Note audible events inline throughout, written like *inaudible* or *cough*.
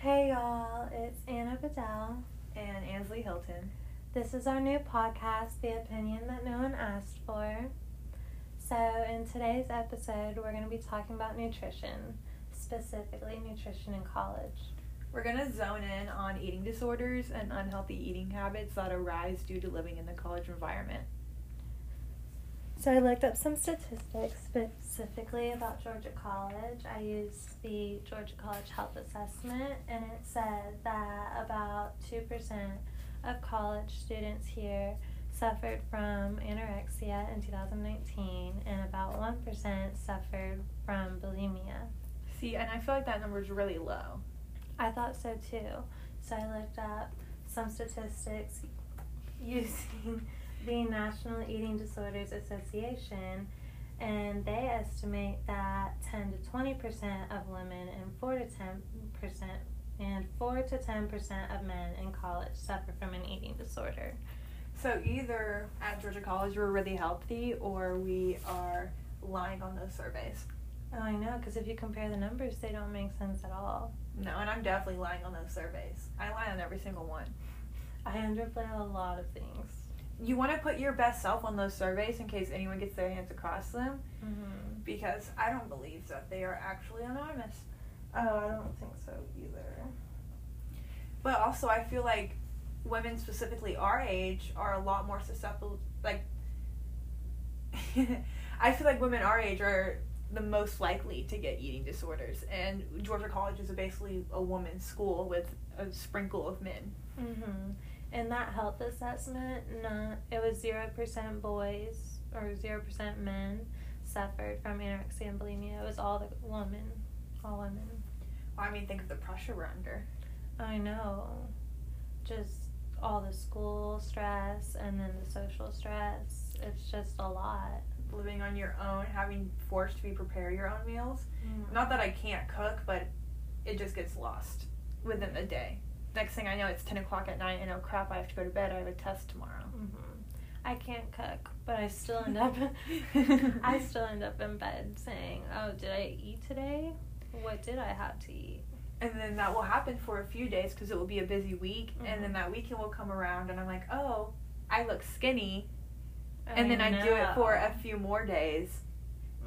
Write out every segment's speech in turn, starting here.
Hey y'all, it's Anna Bedell. and Ansley Hilton. This is our new podcast, The Opinion That No One Asked For. So, in today's episode, we're going to be talking about nutrition, specifically nutrition in college. We're gonna zone in on eating disorders and unhealthy eating habits that arise due to living in the college environment. So, I looked up some statistics specifically about Georgia College. I used the Georgia College Health Assessment, and it said that about 2% of college students here suffered from anorexia in 2019, and about 1% suffered from bulimia. See, and I feel like that number is really low. I thought so too. So I looked up some statistics using the National Eating Disorders Association, and they estimate that 10 to 20 percent of women and 4 to 10 percent and 4 to 10 percent of men in college suffer from an eating disorder. So either at Georgia College we're really healthy or we are lying on those surveys. Oh, I know, because if you compare the numbers, they don't make sense at all. No, and I'm definitely lying on those surveys. I lie on every single one. I underplay a lot of things. You want to put your best self on those surveys in case anyone gets their hands across them Mm-hmm. because I don't believe that they are actually anonymous. Oh, I don't think so either. But also, I feel like women, specifically our age, are a lot more susceptible. Like, *laughs* I feel like women our age are the most likely to get eating disorders, and Georgia College is basically a woman's school with a sprinkle of men. Mm-hmm. In that health assessment, not it was zero percent boys or zero percent men suffered from anorexia and bulimia. It was all the women, all women. Well, I mean, think of the pressure we're under. I know, just all the school stress and then the social stress. It's just a lot. Living on your own, having forced to be prepare your own meals. Mm. Not that I can't cook, but it just gets lost within the day. Next thing I know, it's 10 o'clock at night, and oh crap, I have to go to bed. I have a test tomorrow. hmm I can't cook, but I still end up. *laughs* I still end up in bed saying, "Oh, did I eat today? What did I have to eat?" And then that will happen for a few days because it will be a busy week, and then Mhm. that weekend will come around, and I'm like, oh, I look skinny. And then I do it for a few more days,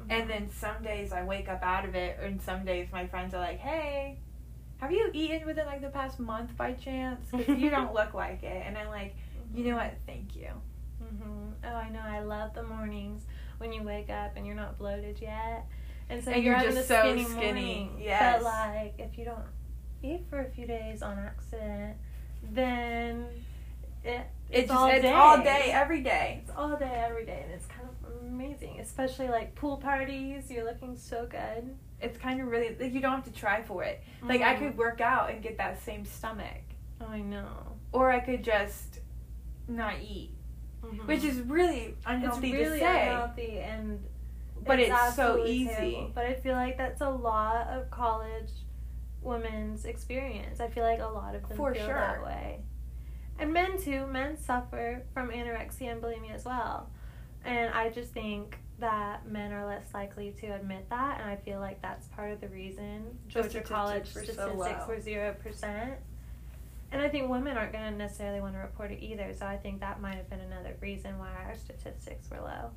and then some days I wake up out of it, and some days my friends are like, hey, have you eaten within like the past month by chance? Because you don't *laughs* look like it. And I'm like, you know what? Thank you. hmm Oh, I know. I love the mornings when you wake up and you're not bloated yet, and so And you're, you're having just a so skinny, skinny. morning. Yes. But like, if you don't eat for a few days on accident, then it It's, it's, just, all it's day. all day, every day. It's all day, every day, and it's kind of amazing. Especially like pool parties. You're looking so good. It's kind of really like you don't have to try for it. Like I Mhm. could work out and get that same stomach, Oh, I know. or I could just not eat, Mhm. which is really it's unhealthy really to say. unhealthy and But it's, so easy. terrible. But I feel like that's a lot of college women's experience. I feel like a lot of them For feel sure. that way. And men too. Men suffer from anorexia and bulimia as well. And I just think that men are less likely to admit that, and I feel like that's part of the reason Georgia statistics College so statistics low. were zero percent. And I think women aren't going to necessarily want to report it either, so I think that might have been another reason why our statistics were low.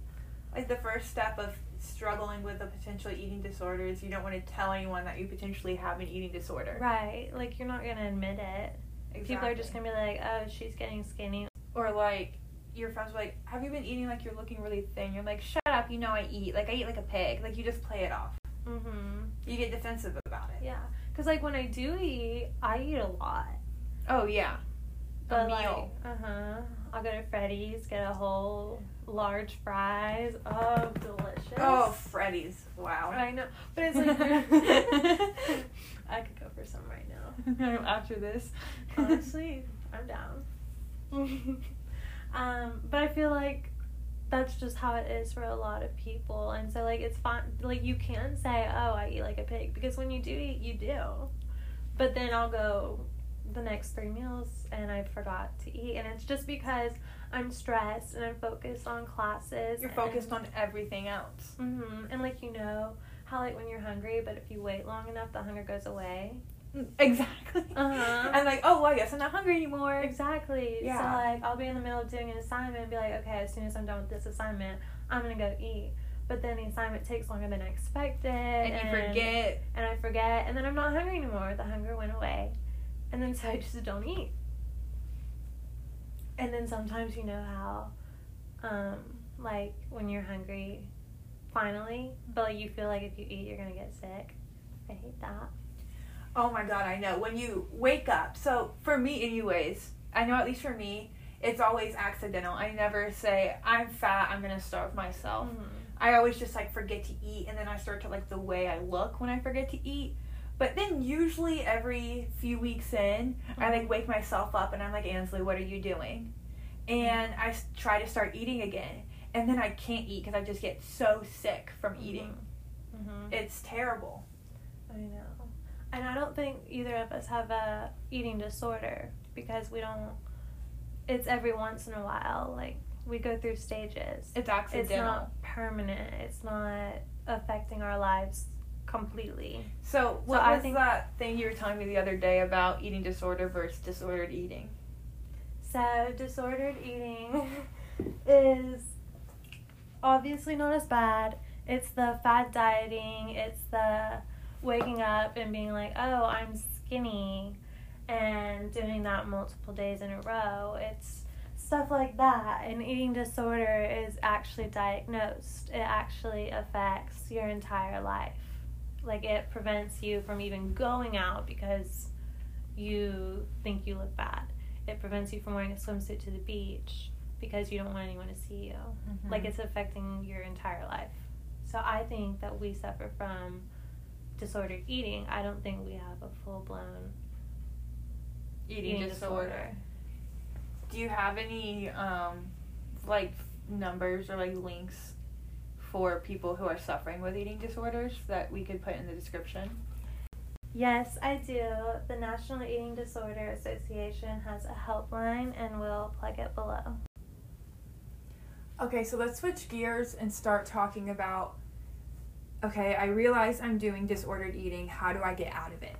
Like the first step of struggling with a potential eating disorder is you don't want to tell anyone that you potentially have an eating disorder. Right. Like you're not gonna admit it. People are just gonna be like, Oh, she's getting skinny. or like your friends were like, "Have you been eating like you're looking really thin?" You're like, "Shut up! You know I eat. Like I eat like a pig." Like you just play it off. Mm-hmm. You get defensive about it. Yeah. Cause like when I do eat, I eat a lot. Oh yeah. But a meal. like uh huh. I'll go to Freddy's, get a whole large fries. Oh, delicious. oh, Freddy's. Wow. I know. But it's like *laughs* *laughs* I could go for some right now. *laughs* After this. Honestly, I'm down. Um, but I feel like that's just how it is for a lot of people, and so like it's fine. Like you can say, "Oh, I eat like a pig," because when you do eat, you do. But then I'll go the next three meals and I forgot to eat, and it's just because I'm stressed and I'm focused on classes. You're focused on everything else. hmm And like you know how like when you're hungry, but if you wait long enough, the hunger goes away. *laughs* Exactly. Uh-huh. And like, oh, well, I guess I'm not hungry anymore. Exactly. Yeah. So like, I'll be in the middle of doing an assignment and be like, okay, as soon as I'm done with this assignment, I'm gonna go eat. But then the assignment takes longer than I expected, and, and you forget, and I forget, and then I'm not hungry anymore. The hunger went away, and then *laughs* so I just don't eat. And then sometimes you know how, um, like when you're hungry, finally, but like you feel like if you eat, you're gonna get sick. I hate that. Oh my god, I know. When you wake up, so for me, anyways, I know at least for me, it's always accidental. I never say, I'm fat, I'm gonna starve myself. Mm-hmm. I always just like forget to eat, and then I start to like the way I look when I forget to eat. But then usually every few weeks in, mm-hmm. I like mm-hmm. wake myself up and I'm like, Ansley, what are you doing? And I try to start eating again. And then I can't eat because I just get so sick from mm-hmm. eating. Mm-hmm. It's terrible. I know and I don't think either of us have a eating disorder because we don't. It's every once in a while. Like we go through stages. It's accidental. It's not permanent. It's not affecting our lives completely. So what so was think, that thing you were telling me the other day about eating disorder versus disordered eating? So disordered eating *laughs* is obviously not as bad. It's the fad dieting. It's the waking up and being like, oh, I'm skinny, and doing that multiple days in a row. It's stuff like that. An eating disorder is actually diagnosed, it actually affects your entire life. Like, it prevents you from even going out because you think you look bad. It prevents you from wearing a swimsuit to the beach because you don't want anyone to see you. Mm-hmm. Like, it's affecting your entire life. So, I think that we suffer from disordered eating, I don't think we have a full blown eating, eating disorder. disorder. Do you have any um, like numbers or like links for people who are suffering with eating disorders that we could put in the description? Yes, I do. The National Eating Disorder Association has a helpline and we'll plug it below. Okay, so let's switch gears and start talking about okay, I realize I'm doing disordered eating. How do I get out of it?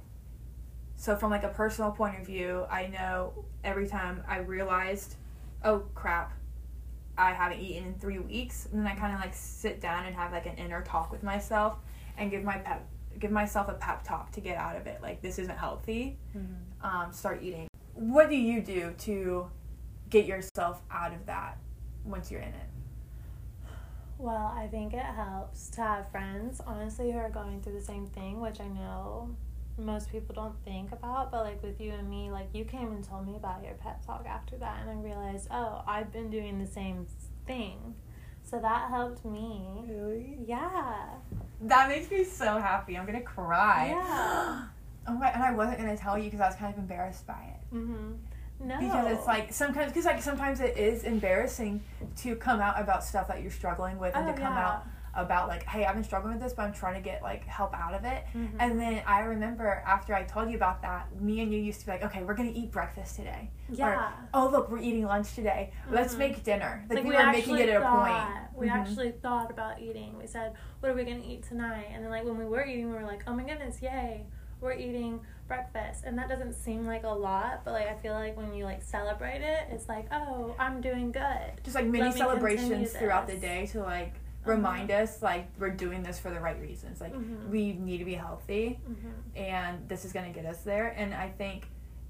So, from like a personal point of view, I know every time I realized, oh crap, I haven't eaten in three weeks, and then I kind of like sit down and have like an inner talk with myself and give my pep, give myself a pep talk to get out of it. Like this isn't healthy. Mm-hmm. Um, start eating. What do you do to get yourself out of that once you're in it? Well, I think it helps to have friends, honestly, who are going through the same thing, which I know most people don't think about. But like with you and me, like you came and told me about your pet talk after that, and I realized, oh, I've been doing the same thing. So that helped me. Really? Yeah. That makes me so happy. I'm gonna cry. Yeah. *gasps* oh my! And I wasn't gonna tell you because I was kind of embarrassed by it. Mhm. No. Because it's like sometimes, because like sometimes it is embarrassing to come out about stuff that you're struggling with and oh, to come yeah. out about like, hey, I've been struggling with this, but I'm trying to get like help out of it. Mm-hmm. And then I remember after I told you about that, me and you used to be like, okay, we're gonna eat breakfast today. Yeah. Or, oh look, we're eating lunch today. Mm-hmm. Let's make dinner. Like, like we, we were making it at a point. We mm-hmm. actually thought about eating. We said, what are we gonna eat tonight? And then like when we were eating, we were like, oh my goodness, yay, we're eating breakfast and that doesn't seem like a lot but like i feel like when you like celebrate it it's like oh i'm doing good just like mini celebrations throughout the day to like uh-huh. remind uh-huh. us like we're doing this for the right reasons like mm-hmm. we need to be healthy mm-hmm. and this is going to get us there and i think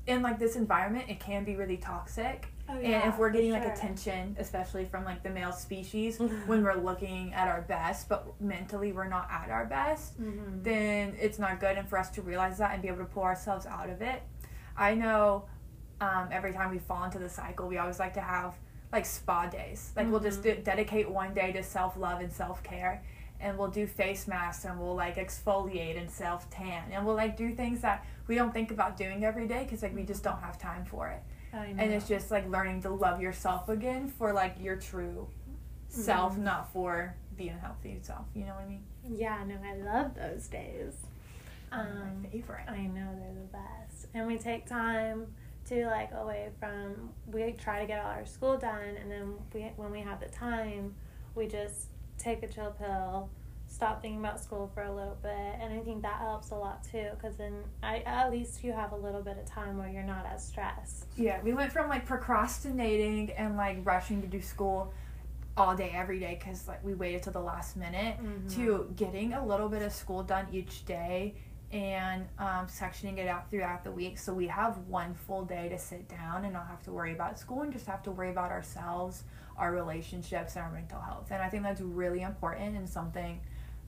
in like this environment it can be really toxic Oh, yeah, and if we're getting sure. like attention, especially from like the male species, mm-hmm. *laughs* when we're looking at our best, but mentally we're not at our best, mm-hmm. then it's not good. And for us to realize that and be able to pull ourselves out of it, I know um, every time we fall into the cycle, we always like to have like spa days. Like mm-hmm. we'll just mm-hmm. dedicate one day to self love and self care. And we'll do face masks and we'll like exfoliate and self tan. And we'll like do things that we don't think about doing every day because like we just don't have time for it and it's just like learning to love yourself again for like your true mm-hmm. self, not for the unhealthy self. You know what I mean? Yeah, no, I love those days. Um, my favorite. I know they're the best, and we take time to like away from. We try to get all our school done, and then we when we have the time, we just take a chill pill, stop thinking about school for a little bit and i think that helps a lot too because then I, at least you have a little bit of time where you're not as stressed. Yeah we went from like procrastinating and like rushing to do school all day every day because like we waited till the last minute mm-hmm. to getting a little bit of school done each day and um, sectioning it out throughout the week. So we have one full day to sit down and not have to worry about school and just have to worry about ourselves our relationships and our mental health. And i think that's really important and something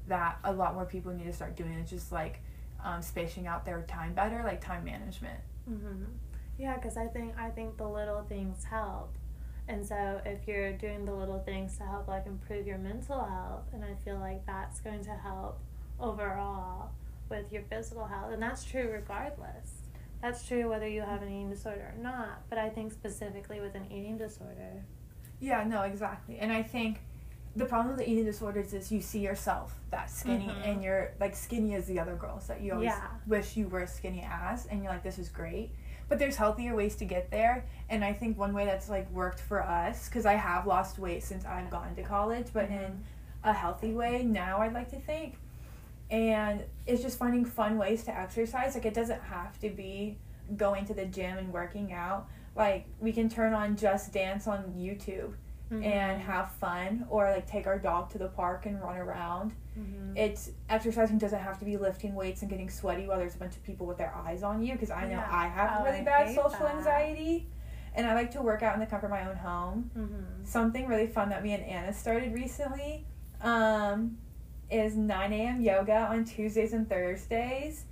that a lot more people need to start doing is just like um, spacing out their time better like time management mm-hmm. yeah because i think i think the little things help and so if you're doing the little things to help like improve your mental health and i feel like that's going to help overall with your physical health. And that's true regardless. That's true whether you have an eating disorder or not. But I think specifically with an eating disorder. Yeah, no, exactly. And I think the problem with the eating disorders is you see yourself that skinny mm-hmm. and you're like skinny as the other girls that you always yeah. wish you were skinny as and you're like this is great but there's healthier ways to get there and i think one way that's like worked for us because i have lost weight since i've gone to college but mm-hmm. in a healthy way now i'd like to think and it's just finding fun ways to exercise like it doesn't have to be going to the gym and working out like we can turn on just dance on youtube mm-hmm. and have fun or like take our dog to the park and run around mm-hmm. it's exercising doesn't have to be lifting weights and getting sweaty while there's a bunch of people with their eyes on you because i know yeah. i have oh, really I bad social that. anxiety and I like to work out in the comfort of my own home. Mm-hmm. Something really fun that me and Anna started recently. Um, is 9 a.m. yoga on Tuesdays and Thursdays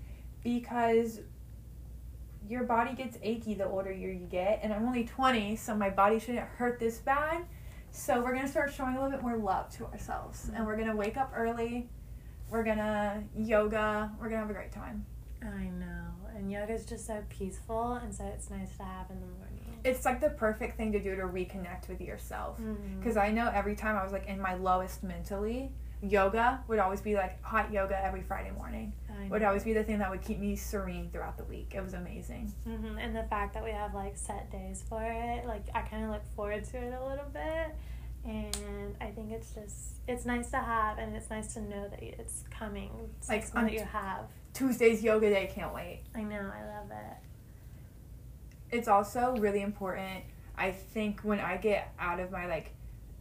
because your body gets achy the older you get, and I'm only 20, so my body shouldn't hurt this bad. So we're gonna start showing a little bit more love to ourselves, and we're gonna wake up early. We're gonna yoga. We're gonna have a great time. I know, and yoga is just so peaceful, and so it's nice to have in the morning. It's like the perfect thing to do to reconnect with yourself. Because mm-hmm. I know every time I was like in my lowest mentally, yoga would always be like hot yoga every Friday morning. Would always be the thing that would keep me serene throughout the week. It was amazing. Mm-hmm. And the fact that we have like set days for it, like I kind of look forward to it a little bit. And I think it's just it's nice to have, and it's nice to know that it's coming. It's like that you have Tuesday's yoga day. Can't wait. I know. I love it. It's also really important. I think when I get out of my like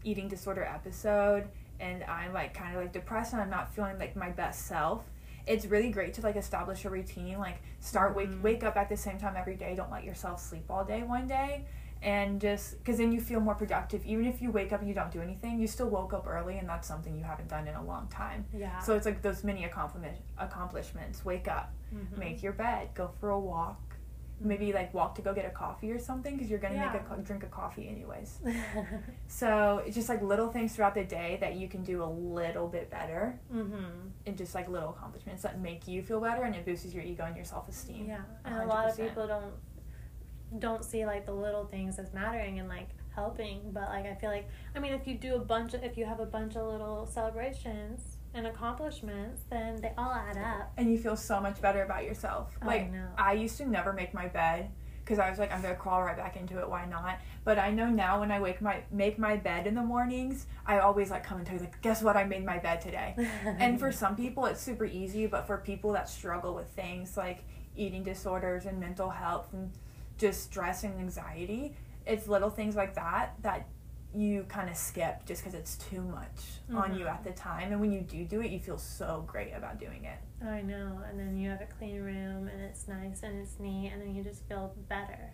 eating disorder episode and I'm like kind of like depressed and I'm not feeling like my best self, it's really great to like establish a routine. Like start wake mm-hmm. wake up at the same time every day. Don't let yourself sleep all day one day, and just because then you feel more productive. Even if you wake up and you don't do anything, you still woke up early, and that's something you haven't done in a long time. Yeah. So it's like those mini accomplishment accomplishments. Wake up, mm-hmm. make your bed, go for a walk, maybe like walk to go get a coffee or something because you're gonna yeah. make a drink a coffee anyways. *laughs* so it's just like little things throughout the day that you can do a little bit better, mm-hmm. and just like little accomplishments that make you feel better and it boosts your ego and your self esteem. Yeah, and 100%. a lot of people don't don't see like the little things as mattering and like helping, but like I feel like I mean if you do a bunch of if you have a bunch of little celebrations and accomplishments, then they all add up. And you feel so much better about yourself. Oh, like I, I used to never make my bed because I was like, I'm gonna crawl right back into it. Why not? But I know now when I wake my make my bed in the mornings, I always like come and tell you like, guess what? I made my bed today. *laughs* and for some people, it's super easy, but for people that struggle with things like eating disorders and mental health and just stress and anxiety, it's little things like that that you kind of skip just because it's too much mm-hmm. on you mm-hmm. at the time. And when you do do it, you feel so great about doing it. I know. And then you have a clean room and it's nice and it's neat and then you just feel better.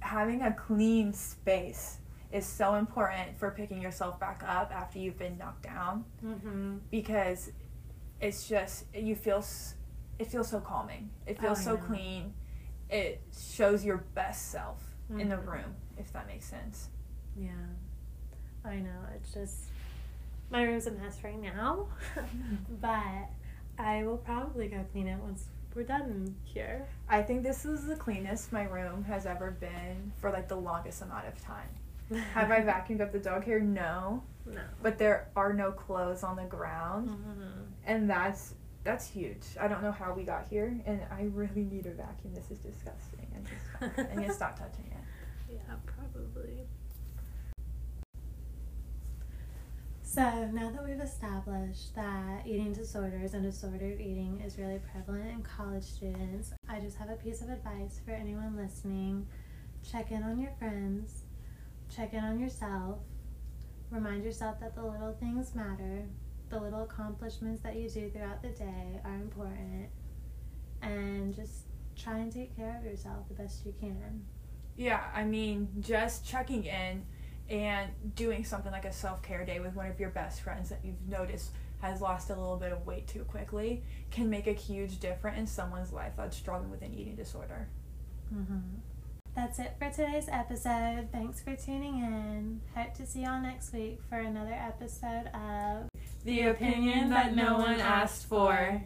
Having a clean space is so important for picking yourself back up after you've been knocked down mm-hmm. because it's just you feel it feels so calming it feels oh, so clean it shows your best self mm-hmm. in the mm-hmm. room if that makes sense yeah. I know. It's just my room's a mess right now, *laughs* *laughs* but I will probably go clean it once we're done here. I think this is the cleanest my room has ever been for like the longest amount of time. Have I *laughs* vacuumed up the dog hair? No. No. But there are no clothes on the ground, mm-hmm. and that's that's huge. I don't know how we got here, and I really need a vacuum. This is disgusting. And just I need to stop touching it. Yeah, probably. So, now that we've established that eating disorders and disordered eating is really prevalent in college students, I just have a piece of advice for anyone listening. Check in on your friends, check in on yourself, remind yourself that the little things matter, the little accomplishments that you do throughout the day are important, and just try and take care of yourself the best you can. Yeah, I mean, just checking in and doing something like a self care day with one of your best friends that you've noticed has lost a little bit of weight too quickly can make a huge difference in someone's life that's struggling with an eating disorder. Mm-hmm. That's it for today's episode. Thanks for tuning in. Hope to see y'all next week for another episode of The Opinion That No One Asked For.